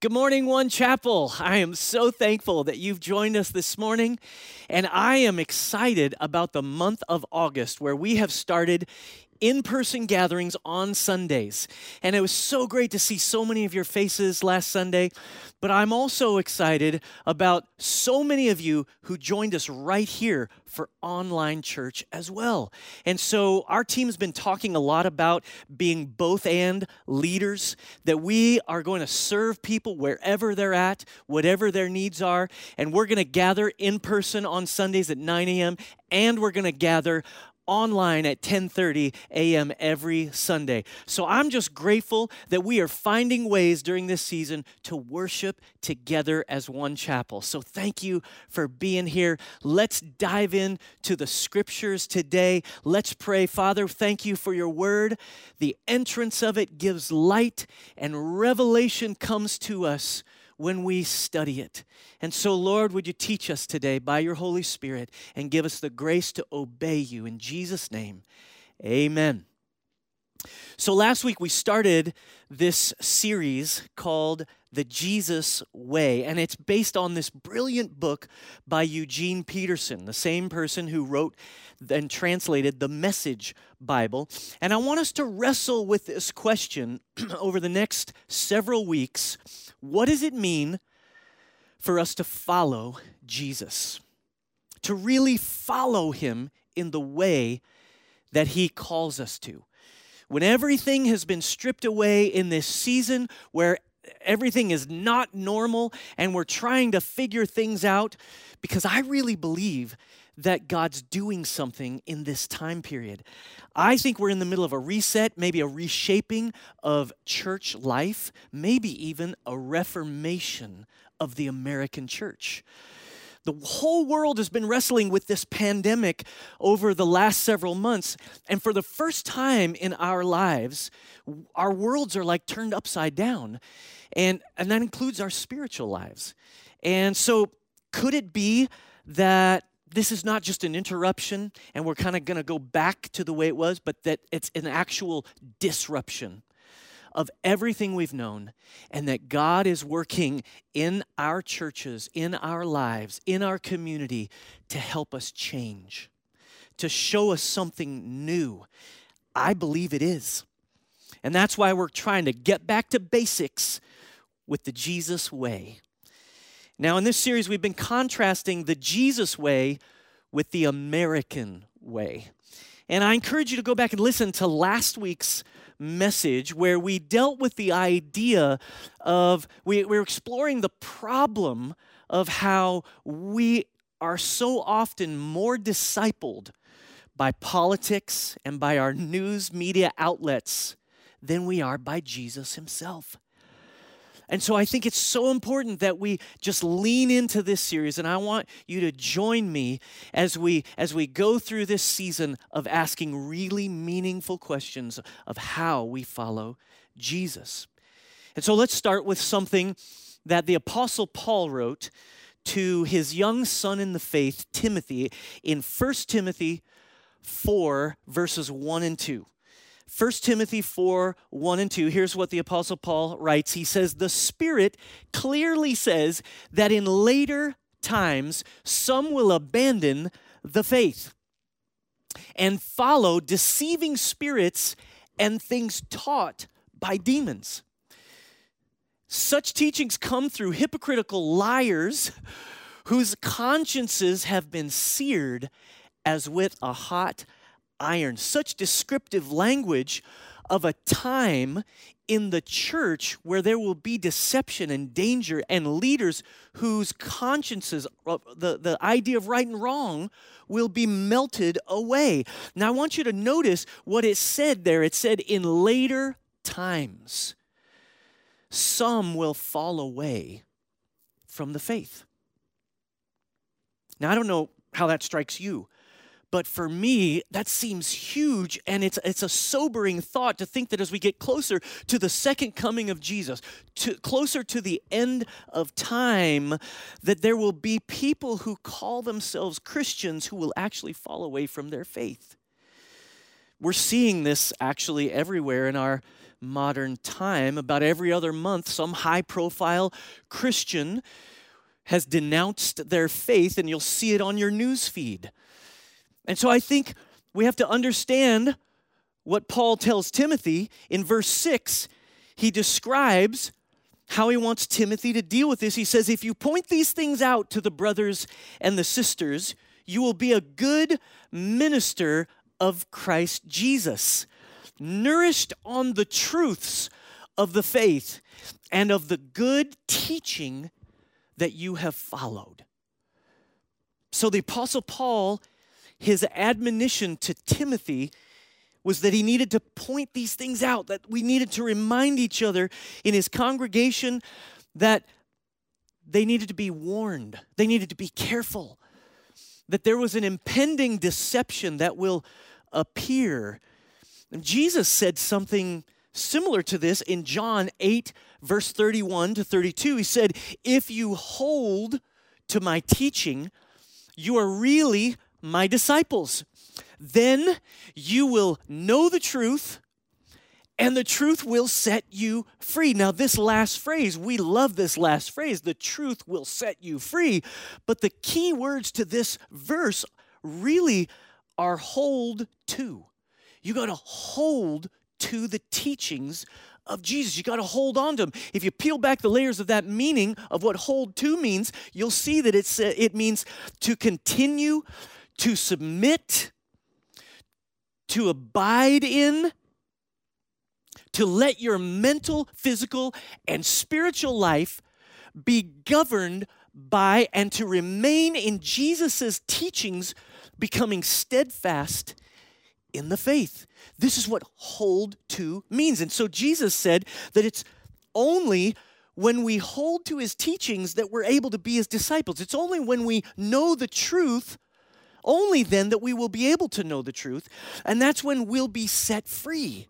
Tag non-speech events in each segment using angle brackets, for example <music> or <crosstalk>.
Good morning, One Chapel. I am so thankful that you've joined us this morning, and I am excited about the month of August where we have started in person gatherings on Sundays. And it was so great to see so many of your faces last Sunday. But I'm also excited about so many of you who joined us right here for online church as well. And so our team's been talking a lot about being both and leaders, that we are going to serve people wherever they're at, whatever their needs are. And we're going to gather in person on Sundays at 9 a.m. And we're going to gather online at 10:30 a.m. every Sunday. So I'm just grateful that we are finding ways during this season to worship together as one chapel. So thank you for being here. Let's dive in to the scriptures today. Let's pray. Father, thank you for your word. The entrance of it gives light and revelation comes to us when we study it. And so, Lord, would you teach us today by your Holy Spirit and give us the grace to obey you. In Jesus' name, amen. So, last week we started this series called The Jesus Way, and it's based on this brilliant book by Eugene Peterson, the same person who wrote and translated the Message Bible. And I want us to wrestle with this question <clears throat> over the next several weeks what does it mean for us to follow Jesus? To really follow him in the way that he calls us to. When everything has been stripped away in this season where everything is not normal and we're trying to figure things out, because I really believe that God's doing something in this time period. I think we're in the middle of a reset, maybe a reshaping of church life, maybe even a reformation of the American church. The whole world has been wrestling with this pandemic over the last several months. And for the first time in our lives, our worlds are like turned upside down. And, and that includes our spiritual lives. And so, could it be that this is not just an interruption and we're kind of going to go back to the way it was, but that it's an actual disruption of everything we've known, and that God is working in our churches, in our lives, in our community to help us change, to show us something new. I believe it is. And that's why we're trying to get back to basics with the Jesus way. Now, in this series, we've been contrasting the Jesus way with the American way. And I encourage you to go back and listen to last week's message where we dealt with the idea of, we, we're exploring the problem of how we are so often more discipled by politics and by our news media outlets than we are by Jesus himself. And so I think it's so important that we just lean into this series and I want you to join me as we as we go through this season of asking really meaningful questions of how we follow Jesus. And so let's start with something that the apostle Paul wrote to his young son in the faith Timothy in 1 Timothy 4 verses 1 and 2. 1 Timothy 4 1 and 2, here's what the Apostle Paul writes. He says, The Spirit clearly says that in later times some will abandon the faith and follow deceiving spirits and things taught by demons. Such teachings come through hypocritical liars whose consciences have been seared as with a hot iron. Such descriptive language of a time in the church where there will be deception and danger and leaders whose consciences, uh, the, the idea of right and wrong, will be melted away. Now, I want you to notice what it said there. It said, in later times, some will fall away from the faith. Now, I don't know how that strikes you. But for me, that seems huge, and it's, it's a sobering thought to think that as we get closer to the second coming of Jesus, to, closer to the end of time, that there will be people who call themselves Christians who will actually fall away from their faith. We're seeing this actually everywhere in our modern time, about every other month, some high profile Christian has denounced their faith, and you'll see it on your news feed. And so I think we have to understand what Paul tells Timothy in verse 6. He describes how he wants Timothy to deal with this. He says, If you point these things out to the brothers and the sisters, you will be a good minister of Christ Jesus, nourished on the truths of the faith and of the good teaching that you have followed. So the Apostle Paul, his admonition to Timothy was that he needed to point these things out, that we needed to remind each other in his congregation that they needed to be warned, they needed to be careful, that there was an impending deception that will appear. And Jesus said something similar to this in John 8, verse 31 to 32. He said, If you hold to my teaching, you are really my disciples. Then you will know the truth, and the truth will set you free. Now, this last phrase, we love this last phrase the truth will set you free. But the key words to this verse really are hold to. You got to hold to the teachings of Jesus. You got to hold on to them. If you peel back the layers of that meaning of what hold to means, you'll see that it's, uh, it means to continue, to submit, to abide in, to let your mental, physical, and spiritual life be governed by and to remain in Jesus' teachings, becoming steadfast in the faith. This is what hold to means. And so Jesus said that it's only when we hold to his teachings that we're able to be his disciples. It's only when we know the truth only then that we will be able to know the truth, and that's when we'll be set free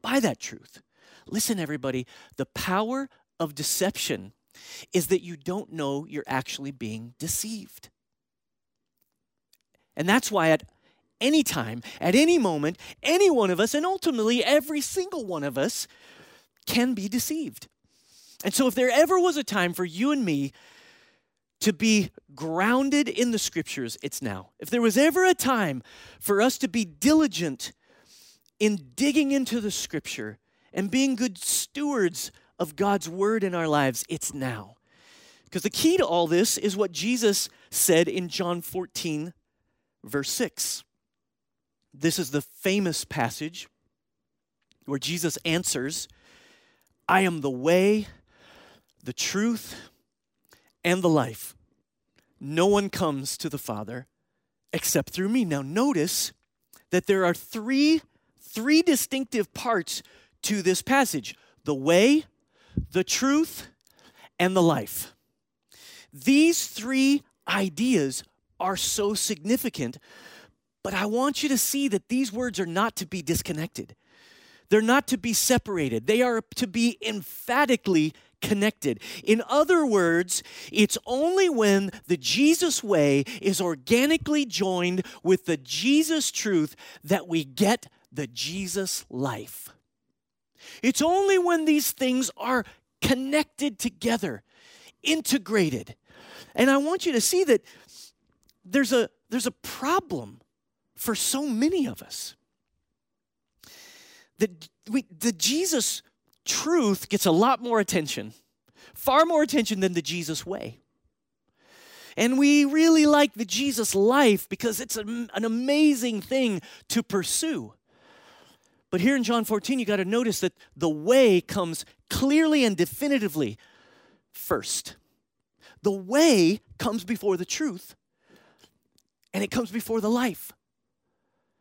by that truth. Listen, everybody, the power of deception is that you don't know you're actually being deceived. And that's why at any time, at any moment, any one of us, and ultimately every single one of us, can be deceived. And so, if there ever was a time for you and me to be grounded in the scriptures, it's now. If there was ever a time for us to be diligent in digging into the scripture and being good stewards of God's word in our lives, it's now. Because the key to all this is what Jesus said in John 14, verse 6. This is the famous passage where Jesus answers, I am the way, the truth, and the life. No one comes to the Father except through me. Now notice that there are three three distinctive parts to this passage. The way, the truth, and the life. These three ideas are so significant, but I want you to see that these words are not to be disconnected. They're not to be separated. They are to be emphatically connected. In other words, it's only when the Jesus way is organically joined with the Jesus truth that we get the Jesus life. It's only when these things are connected together, integrated. And I want you to see that there's a there's a problem for so many of us. That we, the Jesus truth gets a lot more attention, far more attention than the Jesus way. And we really like the Jesus life because it's an amazing thing to pursue. But here in John 14, you got to notice that the way comes clearly and definitively first. The way comes before the truth, and it comes before the life.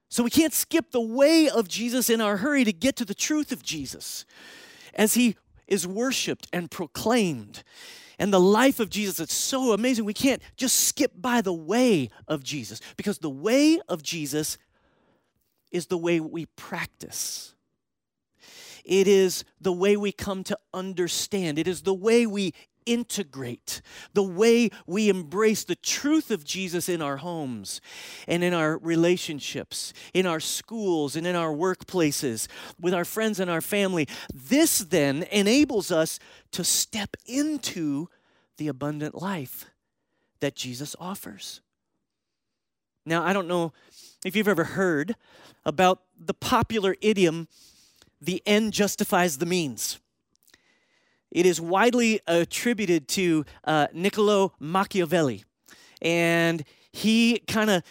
So we can't skip the way of Jesus in our hurry to get to the truth of Jesus as he is worshiped and proclaimed. And the life of Jesus, it's so amazing. We can't just skip by the way of Jesus because the way of Jesus is the way we practice. It is the way we come to understand. It is the way we integrate, the way we embrace the truth of Jesus in our homes and in our relationships, in our schools and in our workplaces, with our friends and our family. This then enables us to step into the abundant life that Jesus offers. Now, I don't know if you've ever heard about the popular idiom, the end justifies the means. It is widely attributed to uh, Niccolo Machiavelli. And he kind of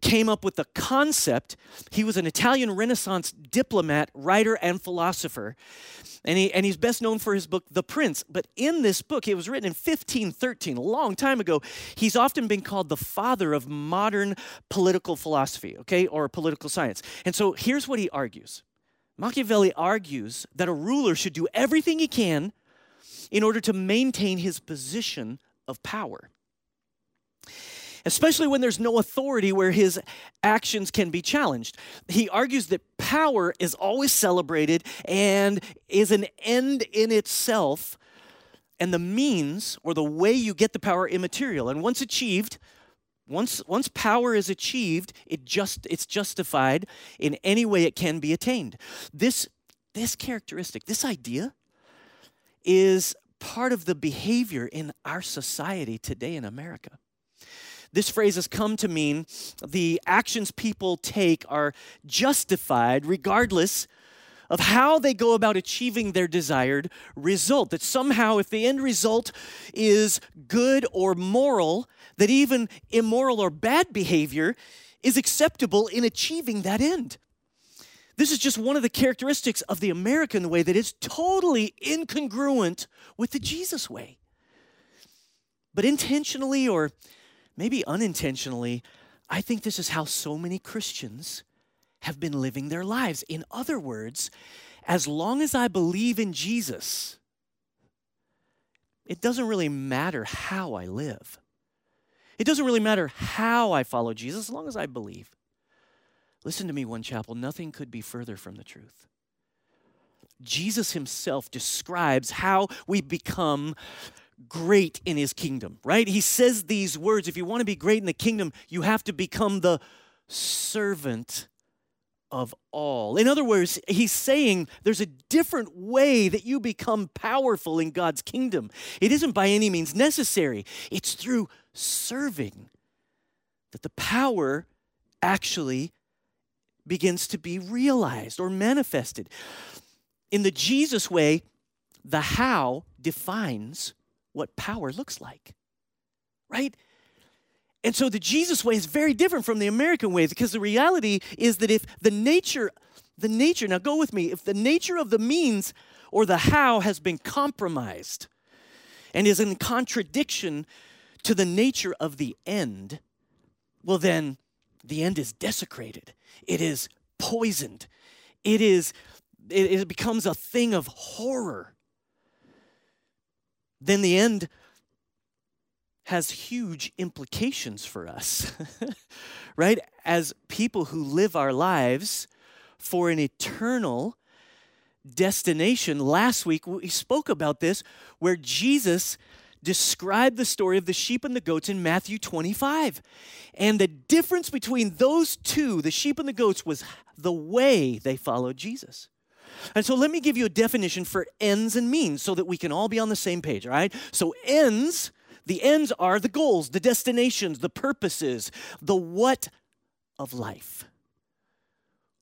came up with the concept. He was an Italian Renaissance diplomat, writer, and philosopher. And, he, and he's best known for his book, The Prince. But in this book, it was written in 1513, a long time ago. He's often been called the father of modern political philosophy, okay, or political science. And so here's what he argues Machiavelli argues that a ruler should do everything he can in order to maintain his position of power. Especially when there's no authority where his actions can be challenged. He argues that power is always celebrated and is an end in itself, and the means or the way you get the power immaterial. And once achieved, once, once power is achieved, it just, it's justified in any way it can be attained. This, this characteristic, this idea, is part of the behavior in our society today in America. This phrase has come to mean the actions people take are justified regardless of how they go about achieving their desired result. That somehow, if the end result is good or moral, that even immoral or bad behavior is acceptable in achieving that end. This is just one of the characteristics of the American way that is totally incongruent with the Jesus way. But intentionally or maybe unintentionally, I think this is how so many Christians have been living their lives. In other words, as long as I believe in Jesus, it doesn't really matter how I live. It doesn't really matter how I follow Jesus as long as I believe. Listen to me, One Chapel, nothing could be further from the truth. Jesus himself describes how we become great in his kingdom, right? He says these words if you want to be great in the kingdom, you have to become the servant of all. In other words, he's saying there's a different way that you become powerful in God's kingdom. It isn't by any means necessary, it's through serving that the power actually begins to be realized or manifested. In the Jesus way, the how defines what power looks like, right? And so the Jesus way is very different from the American way because the reality is that if the nature, the nature, now go with me, if the nature of the means or the how has been compromised and is in contradiction to the nature of the end, well, then the end is desecrated it is poisoned. It is it, it becomes a thing of horror. Then the end has huge implications for us, <laughs> right? As people who live our lives for an eternal destination. Last week, we spoke about this, where Jesus described the story of the sheep and the goats in Matthew 25. And the difference between those two, the sheep and the goats, was the way they followed Jesus. And so let me give you a definition for ends and means so that we can all be on the same page, all right? So, ends, the ends are the goals, the destinations, the purposes, the what of life.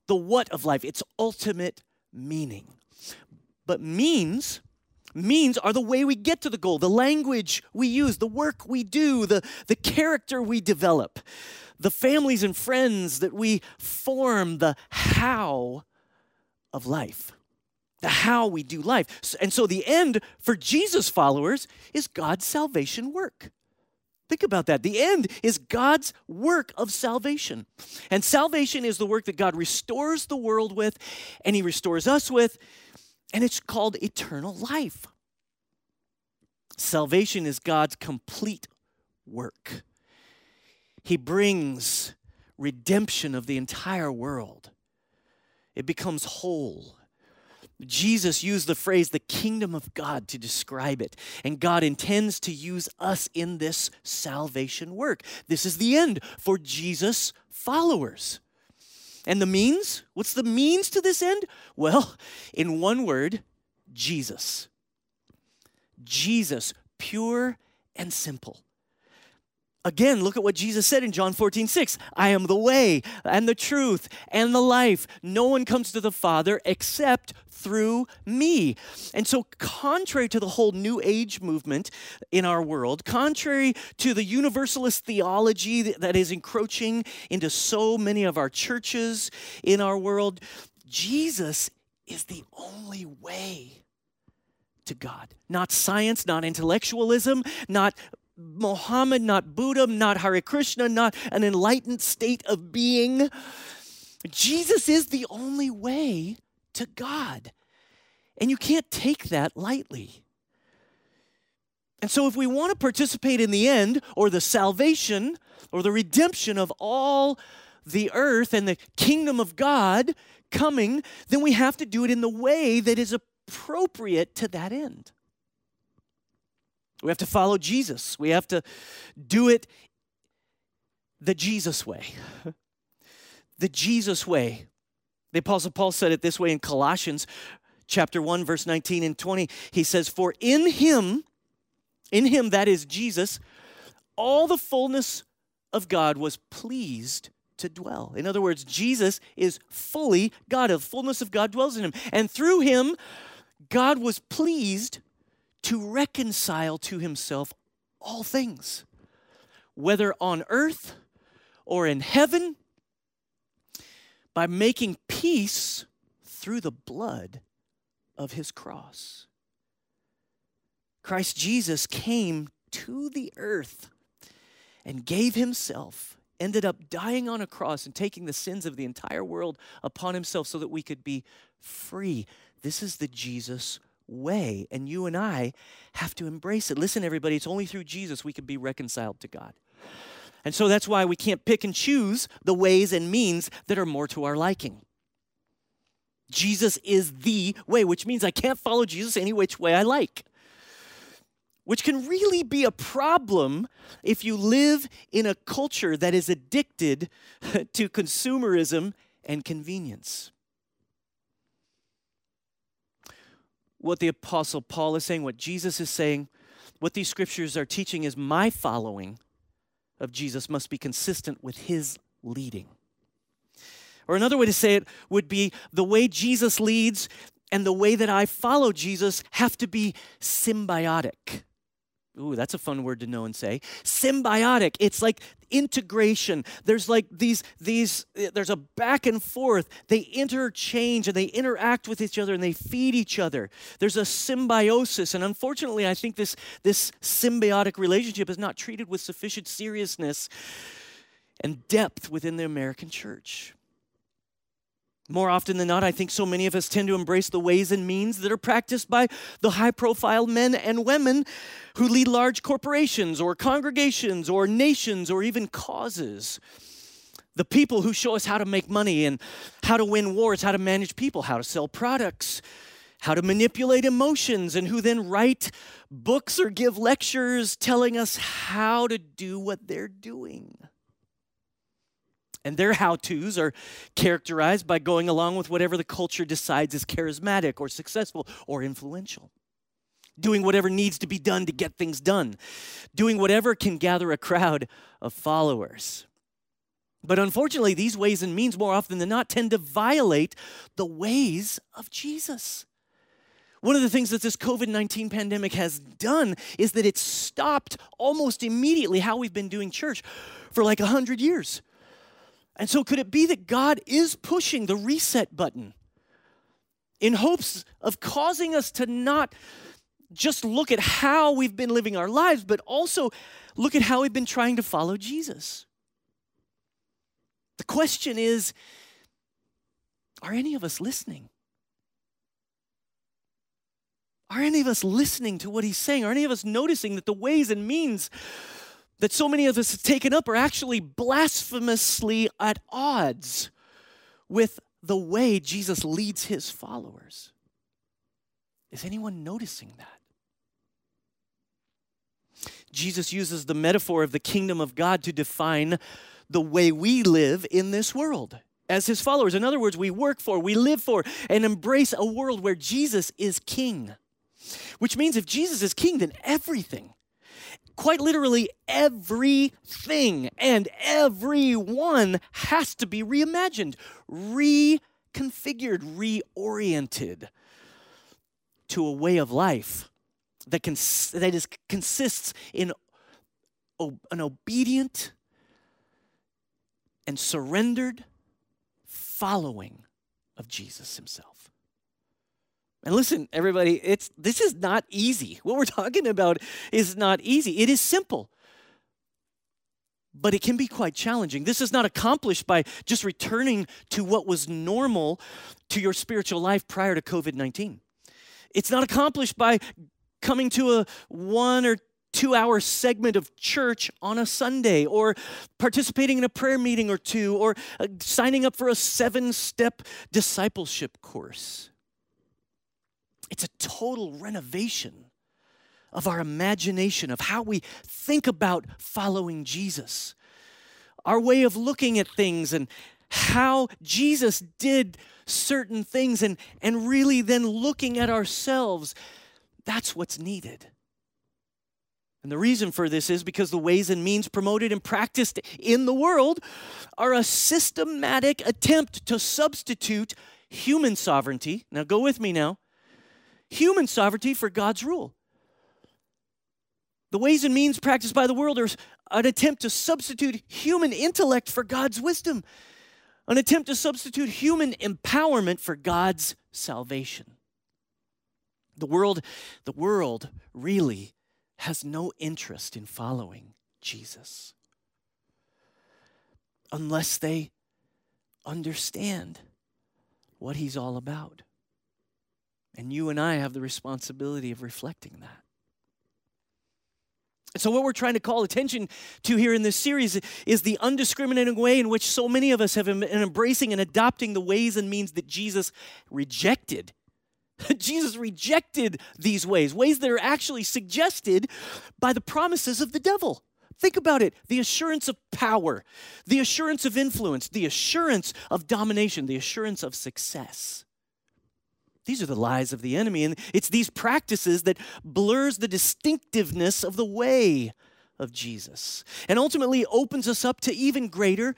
The what of life, its ultimate meaning. But means means are the way we get to the goal, the language we use, the work we do, the, the character we develop, the families and friends that we form, the how of life, the how we do life. And so the end for Jesus followers is God's salvation work. Think about that. The end is God's work of salvation. And salvation is the work that God restores the world with, and He restores us with, and it's called eternal life. Salvation is God's complete work. He brings redemption of the entire world. It becomes whole. Jesus used the phrase the kingdom of God to describe it. And God intends to use us in this salvation work. This is the end for Jesus' followers. And the means? What's the means to this end? Well, <laughs> in one word, Jesus. Jesus, pure and simple. Again, look at what Jesus said in John 14, 6. I am the way and the truth and the life. No one comes to the Father except through me. And so, contrary to the whole New Age movement in our world, contrary to the universalist theology that is encroaching into so many of our churches in our world, Jesus is the only way to God. Not science, not intellectualism, not Mohammed, not Buddha, not Hare Krishna, not an enlightened state of being. Jesus is the only way to God. And you can't take that lightly. And so, if we want to participate in the end or the salvation or the redemption of all the earth and the kingdom of God coming, then we have to do it in the way that is appropriate to that end. We have to follow Jesus. We have to do it the Jesus way. <laughs> the Jesus way. The Apostle Paul said it this way in Colossians chapter 1, verse 19 and 20. He says, For in him, in him, that is Jesus, all the fullness of God was pleased to dwell. In other words, Jesus is fully God. The fullness of God dwells in him. And through him, God was pleased to reconcile to himself all things, whether on earth or in heaven, by making peace through the blood of his cross. Christ Jesus came to the earth and gave himself, ended up dying on a cross and taking the sins of the entire world upon himself so that we could be free. This is the Jesus way, and you and I have to embrace it. Listen, everybody, it's only through Jesus we can be reconciled to God. And so that's why we can't pick and choose the ways and means that are more to our liking. Jesus is the way, which means I can't follow Jesus any which way I like. Which can really be a problem if you live in a culture that is addicted <laughs> to consumerism and convenience. What the Apostle Paul is saying, what Jesus is saying, what these scriptures are teaching is my following of Jesus must be consistent with his leading. Or another way to say it would be the way Jesus leads and the way that I follow Jesus have to be symbiotic. Ooh, that's a fun word to know and say. Symbiotic. It's like integration. There's like these these eh, there's a back and forth. They interchange and they interact with each other and they feed each other. There's a symbiosis and unfortunately I think this this symbiotic relationship is not treated with sufficient seriousness and depth within the American church. More often than not, I think so many of us tend to embrace the ways and means that are practiced by the high profile men and women who lead large corporations or congregations or nations or even causes. The people who show us how to make money and how to win wars, how to manage people, how to sell products, how to manipulate emotions, and who then write books or give lectures telling us how to do what they're doing. And their how to's are characterized by going along with whatever the culture decides is charismatic or successful or influential. Doing whatever needs to be done to get things done. Doing whatever can gather a crowd of followers. But unfortunately, these ways and means, more often than not, tend to violate the ways of Jesus. One of the things that this COVID 19 pandemic has done is that it's stopped almost immediately how we've been doing church for like 100 years. And so, could it be that God is pushing the reset button in hopes of causing us to not just look at how we've been living our lives, but also look at how we've been trying to follow Jesus? The question is are any of us listening? Are any of us listening to what he's saying? Are any of us noticing that the ways and means that so many of us have taken up are actually blasphemously at odds with the way Jesus leads his followers. Is anyone noticing that? Jesus uses the metaphor of the kingdom of God to define the way we live in this world as his followers. In other words, we work for, we live for, and embrace a world where Jesus is king. Which means if Jesus is king, then everything, quite literally everything and everyone has to be reimagined, reconfigured, reoriented to a way of life that, cons- that is, consists in o- an obedient and surrendered following of Jesus himself. And listen, everybody, it's this is not easy. What we're talking about is not easy. It is simple. But it can be quite challenging. This is not accomplished by just returning to what was normal to your spiritual life prior to COVID 19. It's not accomplished by coming to a one or two hour segment of church on a Sunday, or participating in a prayer meeting or two, or uh, signing up for a seven step discipleship course. It's a total renovation of our imagination, of how we think about following Jesus, our way of looking at things, and how Jesus did certain things, and, and really then looking at ourselves. That's what's needed. And the reason for this is because the ways and means promoted and practiced in the world are a systematic attempt to substitute human sovereignty. Now, go with me now. Human sovereignty for God's rule. The ways and means practiced by the world are an attempt to substitute human intellect for God's wisdom, an attempt to substitute human empowerment for God's salvation. The world, the world really has no interest in following Jesus unless they understand what he's all about. And you and I have the responsibility of reflecting that. So, what we're trying to call attention to here in this series is the undiscriminating way in which so many of us have been embracing and adopting the ways and means that Jesus rejected <laughs> Jesus rejected these ways, ways that are actually suggested by the promises of the devil. Think about it the assurance of power, the assurance of influence, the assurance of domination, the assurance of success. These are the lies of the enemy, and it's these practices that blurs the distinctiveness of the way of Jesus and ultimately opens us up to even greater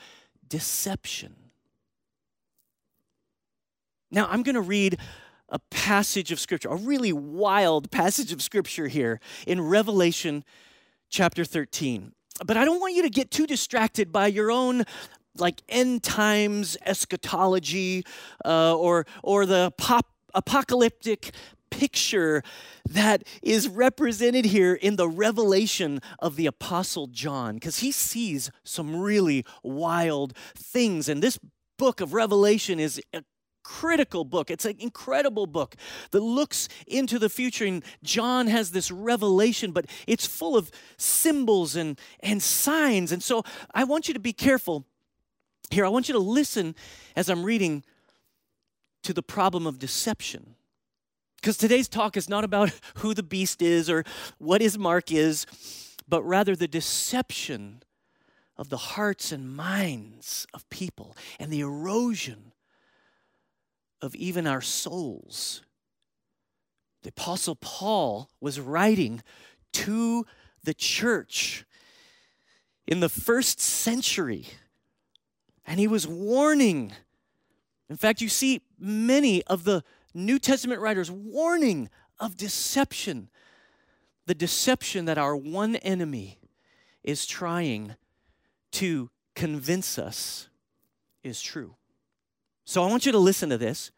deception. Now, I'm going to read a passage of scripture, a really wild passage of scripture here in Revelation chapter 13. But I don't want you to get too distracted by your own like end times eschatology uh, or, or the pop, apocalyptic picture that is represented here in the revelation of the apostle John because he sees some really wild things and this book of revelation is a critical book. It's an incredible book that looks into the future. And John has this revelation, but it's full of symbols and, and signs. And so I want you to be careful here. I want you to listen as I'm reading to the problem of deception. Because today's talk is not about <laughs> who the beast is or what his mark is, but rather the deception of the hearts and minds of people and the erosion of even our souls. The Apostle Paul was writing to the church in the first century, and he was warning. In fact, you see many of the New Testament writers warning of deception, the deception that our one enemy is trying to convince us is true. So I want you to listen to this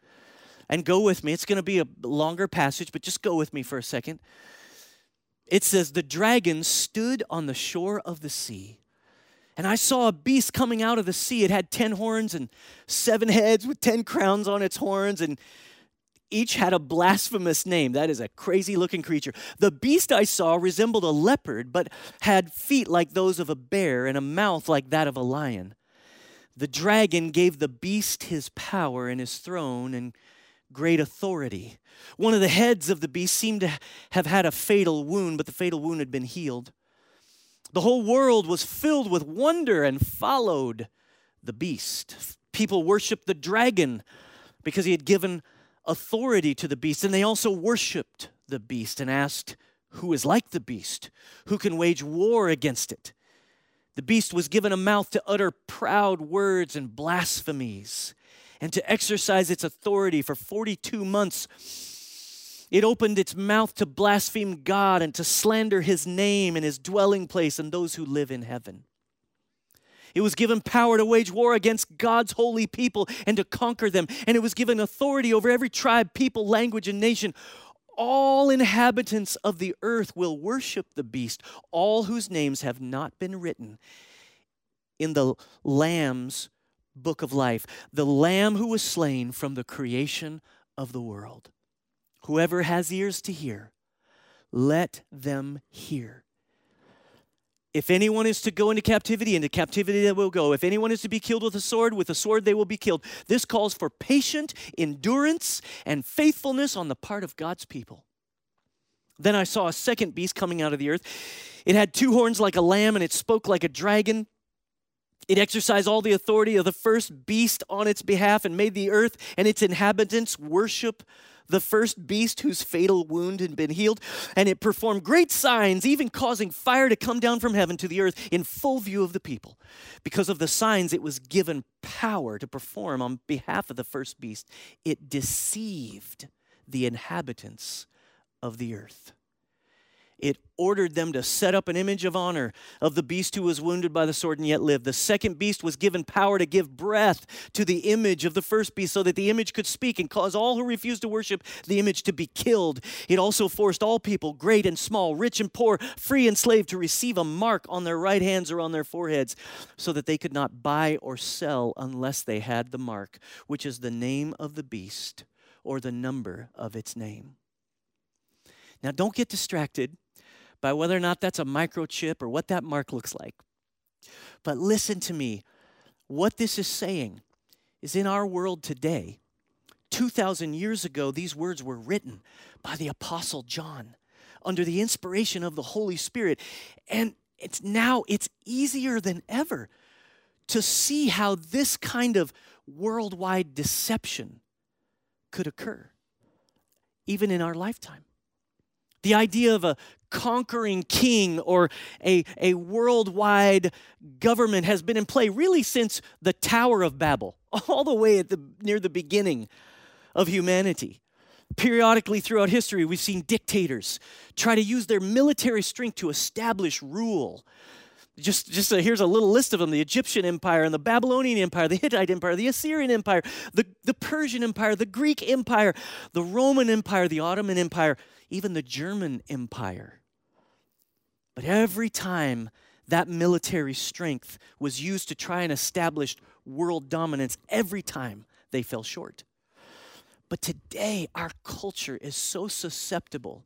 and go with me. It's going to be a longer passage, but just go with me for a second. It says, The dragon stood on the shore of the sea. And I saw a beast coming out of the sea. It had 10 horns and seven heads with 10 crowns on its horns, and each had a blasphemous name. That is a crazy looking creature. The beast I saw resembled a leopard, but had feet like those of a bear and a mouth like that of a lion. The dragon gave the beast his power and his throne and great authority. One of the heads of the beast seemed to have had a fatal wound, but the fatal wound had been healed. The whole world was filled with wonder and followed the beast. People worshiped the dragon because he had given authority to the beast, and they also worshiped the beast and asked, Who is like the beast? Who can wage war against it? The beast was given a mouth to utter proud words and blasphemies and to exercise its authority for 42 months. It opened its mouth to blaspheme God and to slander his name and his dwelling place and those who live in heaven. It was given power to wage war against God's holy people and to conquer them. And it was given authority over every tribe, people, language, and nation. All inhabitants of the earth will worship the beast, all whose names have not been written in the Lamb's book of life, the Lamb who was slain from the creation of the world. Whoever has ears to hear, let them hear. If anyone is to go into captivity, into captivity they will go. If anyone is to be killed with a sword, with a sword they will be killed. This calls for patient endurance and faithfulness on the part of God's people. Then I saw a second beast coming out of the earth. It had two horns like a lamb, and it spoke like a dragon. It exercised all the authority of the first beast on its behalf and made the earth and its inhabitants worship the first beast whose fatal wound had been healed, and it performed great signs, even causing fire to come down from heaven to the earth in full view of the people. Because of the signs, it was given power to perform on behalf of the first beast. It deceived the inhabitants of the earth it ordered them to set up an image of honor of the beast who was wounded by the sword and yet lived. The second beast was given power to give breath to the image of the first beast so that the image could speak and cause all who refused to worship the image to be killed. It also forced all people, great and small, rich and poor, free and slave, to receive a mark on their right hands or on their foreheads so that they could not buy or sell unless they had the mark, which is the name of the beast or the number of its name. Now, don't get distracted by whether or not that's a microchip or what that mark looks like. But listen to me. What this is saying is in our world today, 2,000 years ago, these words were written by the Apostle John under the inspiration of the Holy Spirit. And it's now, it's easier than ever to see how this kind of worldwide deception could occur, even in our lifetime. The idea of a conquering king or a, a worldwide government has been in play really since the Tower of Babel, <laughs> all the way at the, near the beginning of humanity. Periodically throughout history, we've seen dictators try to use their military strength to establish rule. Just, just a, here's a little list of them the Egyptian Empire and the Babylonian Empire, the Hittite Empire, the Assyrian Empire, the, the Persian Empire, the Greek Empire, the Roman Empire, the Ottoman Empire, even the German Empire. But every time that military strength was used to try and establish world dominance, every time they fell short. But today, our culture is so susceptible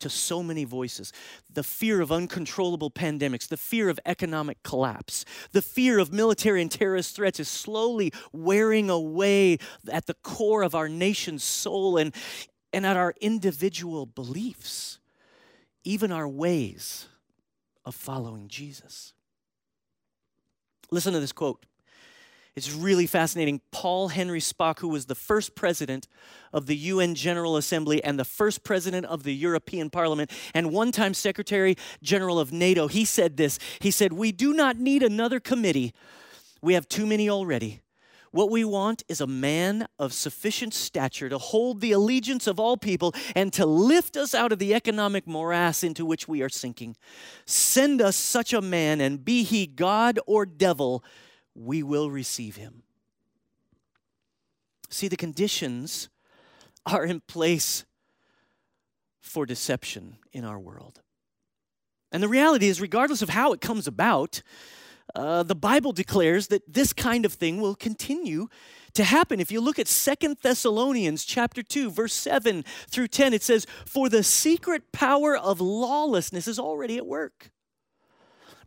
to so many voices. The fear of uncontrollable pandemics, the fear of economic collapse, the fear of military and terrorist threats is slowly wearing away at the core of our nation's soul and, and at our individual beliefs, even our ways of following Jesus. Listen to this quote. It's really fascinating. Paul-Henri Spaak, who was the first president of the UN General Assembly and the first president of the European Parliament and one time Secretary General of NATO, he said this. He said, We do not need another committee. We have too many already. What we want is a man of sufficient stature to hold the allegiance of all people and to lift us out of the economic morass into which we are sinking. Send us such a man, and be he God or devil, we will receive him. See, the conditions are in place for deception in our world. And the reality is, regardless of how it comes about, uh, the Bible declares that this kind of thing will continue to happen. If you look at Second Thessalonians chapter 2 verse 7 through 10 it says for the secret power of lawlessness is already at work.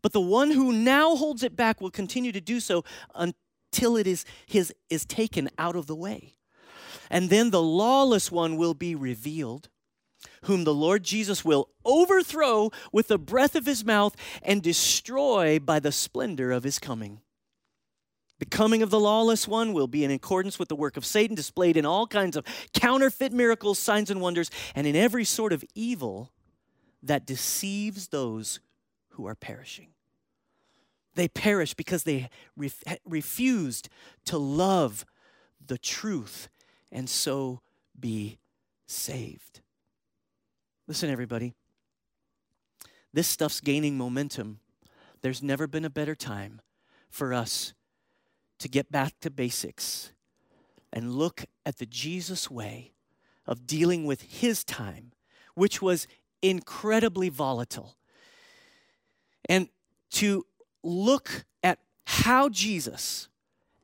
But the one who now holds it back will continue to do so until it is his is taken out of the way. And then the lawless one will be revealed, whom the Lord Jesus will overthrow with the breath of his mouth and destroy by the splendor of his coming. The coming of the lawless one will be in accordance with the work of Satan, displayed in all kinds of counterfeit miracles, signs, and wonders, and in every sort of evil that deceives those who are perishing. They perish because they ref- refused to love the truth and so be saved. Listen, everybody, this stuff's gaining momentum. There's never been a better time for us to get back to basics and look at the Jesus way of dealing with his time, which was incredibly volatile, and to look at how Jesus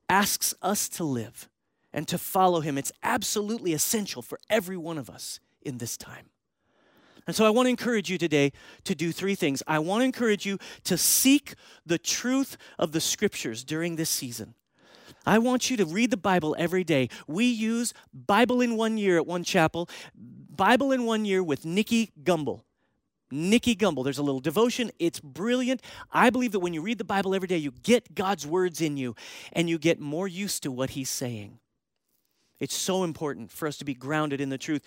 asks us to live and to follow him. It's absolutely essential for every one of us in this time. And so I want to encourage you today to do three things. I want to encourage you to seek the truth of the scriptures during this season. I want you to read the Bible every day. We use Bible in one year at one chapel, Bible in one year with Nicky Gumbel. Nicky Gumbel. There's a little devotion. It's brilliant. I believe that when you read the Bible every day, you get God's words in you and you get more used to what He's saying. It's so important for us to be grounded in the truth.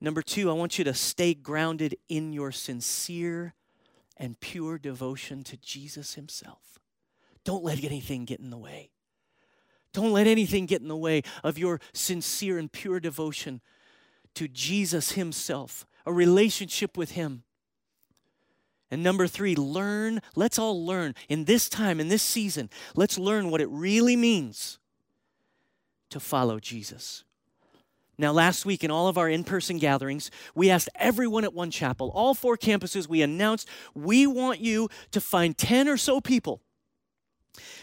Number two, I want you to stay grounded in your sincere and pure devotion to Jesus Himself. Don't let anything get in the way. Don't let anything get in the way of your sincere and pure devotion to Jesus Himself, a relationship with Him. And number three, learn, let's all learn in this time, in this season, let's learn what it really means to follow Jesus. Now, last week in all of our in person gatherings, we asked everyone at One Chapel, all four campuses, we announced we want you to find 10 or so people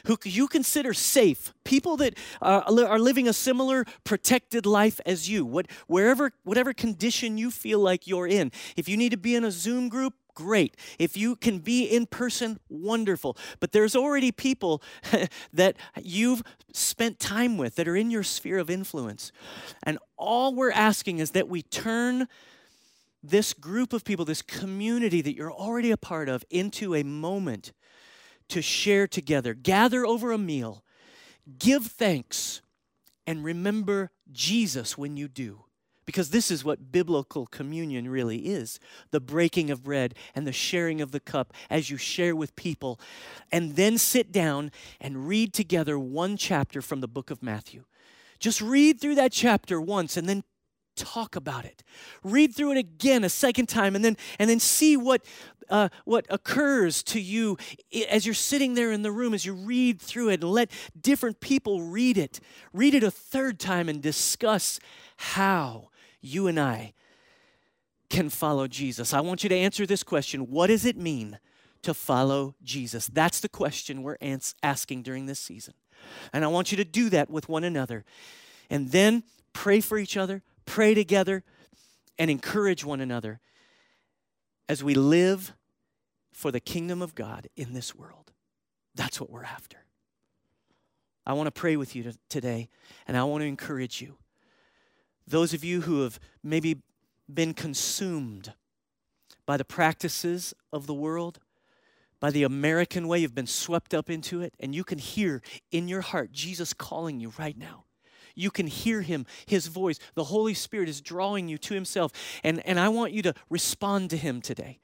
who you consider safe, people that uh, are living a similar protected life as you, what, wherever, whatever condition you feel like you're in. If you need to be in a Zoom group, great. If you can be in person, wonderful. But there's already people <laughs> that you've spent time with that are in your sphere of influence. And all we're asking is that we turn this group of people, this community that you're already a part of, into a moment to share together. Gather over a meal, give thanks, and remember Jesus when you do. Because this is what biblical communion really is the breaking of bread and the sharing of the cup as you share with people. And then sit down and read together one chapter from the book of Matthew. Just read through that chapter once and then talk about it. Read through it again a second time and then and then see what uh, what occurs to you as you're sitting there in the room as you read through it and let different people read it. Read it a third time and discuss how you and I can follow Jesus. I want you to answer this question What does it mean to follow Jesus? That's the question we're asking during this season. And I want you to do that with one another. And then pray for each other, pray together, and encourage one another as we live for the kingdom of God in this world. That's what we're after. I want to pray with you today, and I want to encourage you. Those of you who have maybe been consumed by the practices of the world, by the American way, you've been swept up into it, and you can hear in your heart Jesus calling you right now. You can hear him, his voice. The Holy Spirit is drawing you to himself. And, and I want you to respond to him today.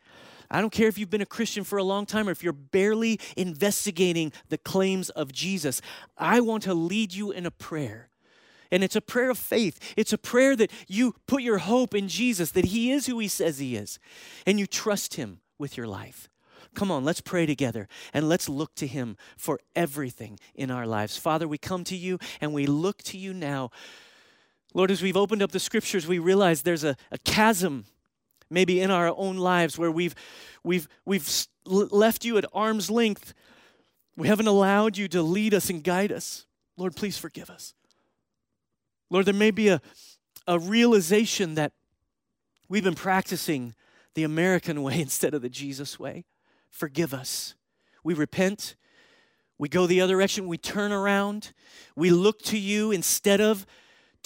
I don't care if you've been a Christian for a long time or if you're barely investigating the claims of Jesus. I want to lead you in a prayer. And it's a prayer of faith. It's a prayer that you put your hope in Jesus, that He is who He says He is, and you trust Him with your life. Come on, let's pray together and let's look to Him for everything in our lives. Father, we come to you and we look to you now. Lord, as we've opened up the scriptures, we realize there's a, a chasm maybe in our own lives where we've we've we've left you at arm's length we haven't allowed you to lead us and guide us lord please forgive us lord there may be a, a realization that we've been practicing the american <laughs> way instead of the jesus way forgive us we repent we go the other direction we turn around we look to you instead of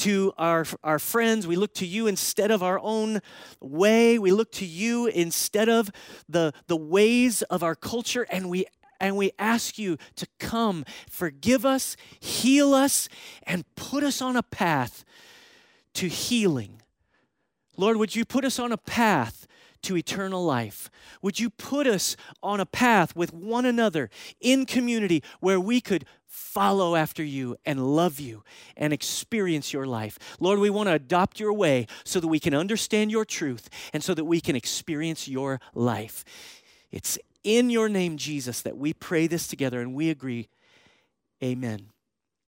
to our, our friends. We look to you instead of our own way. We look to you instead of the, the ways of our culture. And we and we ask you to come, forgive us, heal us, and put us on a path to healing. Lord, would you put us on a path to eternal life? Would you put us on a path with one another in community where we could follow after you and love you and experience your life? Lord, we want to adopt your way so that we can understand your truth and so that we can experience your life. It's in your name, Jesus, that we pray this together and we agree. Amen.